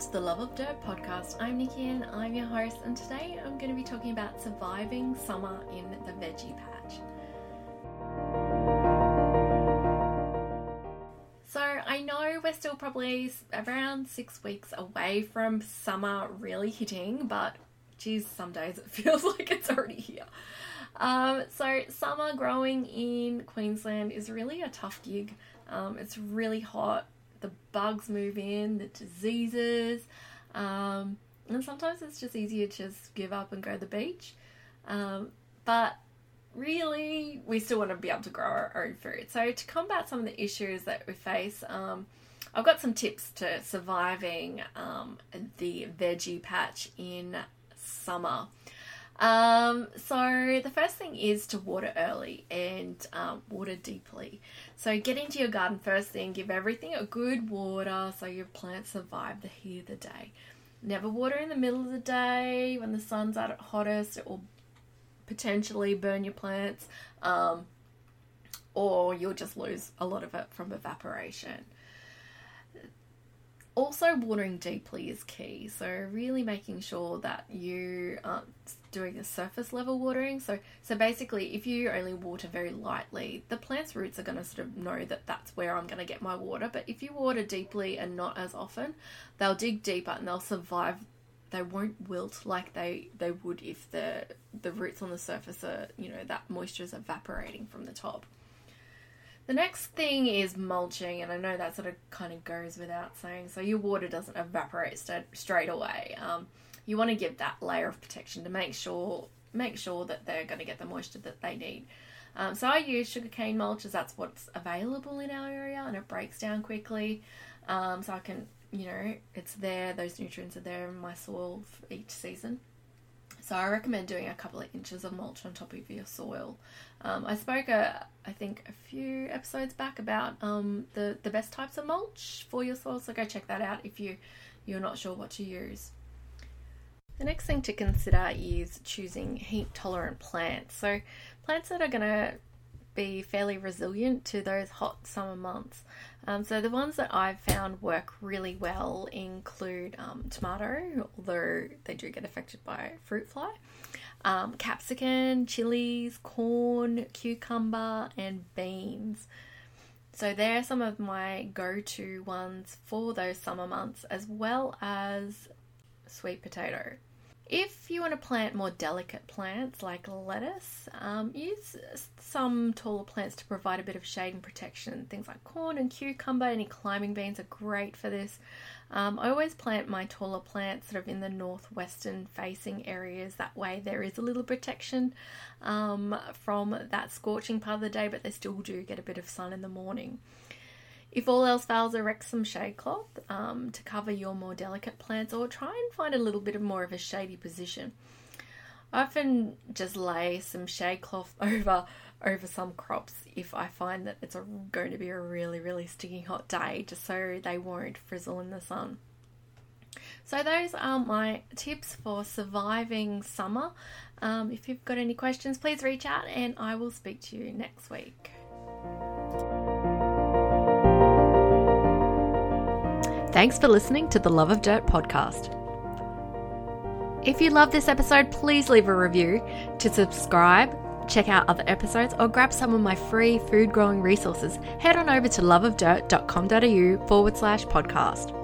to the Love of Dirt podcast. I'm Nikki and I'm your host, and today I'm going to be talking about surviving summer in the veggie patch. So, I know we're still probably around six weeks away from summer really hitting, but geez, some days it feels like it's already here. Um, so, summer growing in Queensland is really a tough gig. Um, it's really hot the bugs move in, the diseases, um, and sometimes it's just easier to just give up and go to the beach. Um, but really, we still want to be able to grow our own food. So, to combat some of the issues that we face, um, I've got some tips to surviving um, the veggie patch in summer. Um, so the first thing is to water early and um, water deeply. So get into your garden first thing, give everything a good water so your plants survive the heat of the day. Never water in the middle of the day when the sun's at its hottest. It will potentially burn your plants, um, or you'll just lose a lot of it from evaporation also watering deeply is key. So really making sure that you aren't doing a surface level watering. So so basically if you only water very lightly the plant's roots are going to sort of know that that's where i'm going to get my water. But if you water deeply and not as often they'll dig deeper and they'll survive. They won't wilt like they they would if the the roots on the surface are you know that moisture is evaporating from the top the next thing is mulching, and I know that sort of kind of goes without saying. So your water doesn't evaporate st- straight away. Um, you want to give that layer of protection to make sure make sure that they're going to get the moisture that they need. Um, so I use sugarcane mulch as that's what's available in our area, and it breaks down quickly. Um, so I can, you know, it's there. Those nutrients are there in my soil for each season. So I recommend doing a couple of inches of mulch on top of your soil. Um, I spoke, a, I think, a few episodes back about um, the the best types of mulch for your soil. So go check that out if you you're not sure what to use. The next thing to consider is choosing heat tolerant plants. So plants that are going to be fairly resilient to those hot summer months. Um, so the ones that I've found work really well include um, tomato, although they do get affected by fruit fly, um, capsicum, chilies, corn, cucumber, and beans. So they're some of my go-to ones for those summer months, as well as sweet potato. Want to plant more delicate plants like lettuce, um, use some taller plants to provide a bit of shade and protection. Things like corn and cucumber, any climbing beans are great for this. Um, I always plant my taller plants sort of in the northwestern facing areas. That way, there is a little protection um, from that scorching part of the day, but they still do get a bit of sun in the morning. If all else fails, erect some shade cloth um, to cover your more delicate plants or try and find a little bit of more of a shady position. I often just lay some shade cloth over over some crops if I find that it's a, going to be a really really sticky hot day just so they won't frizzle in the sun. So those are my tips for surviving summer. Um, if you've got any questions, please reach out and I will speak to you next week. Thanks for listening to the Love of Dirt podcast. If you love this episode, please leave a review. To subscribe, check out other episodes, or grab some of my free food growing resources, head on over to loveofdirt.com.au forward slash podcast.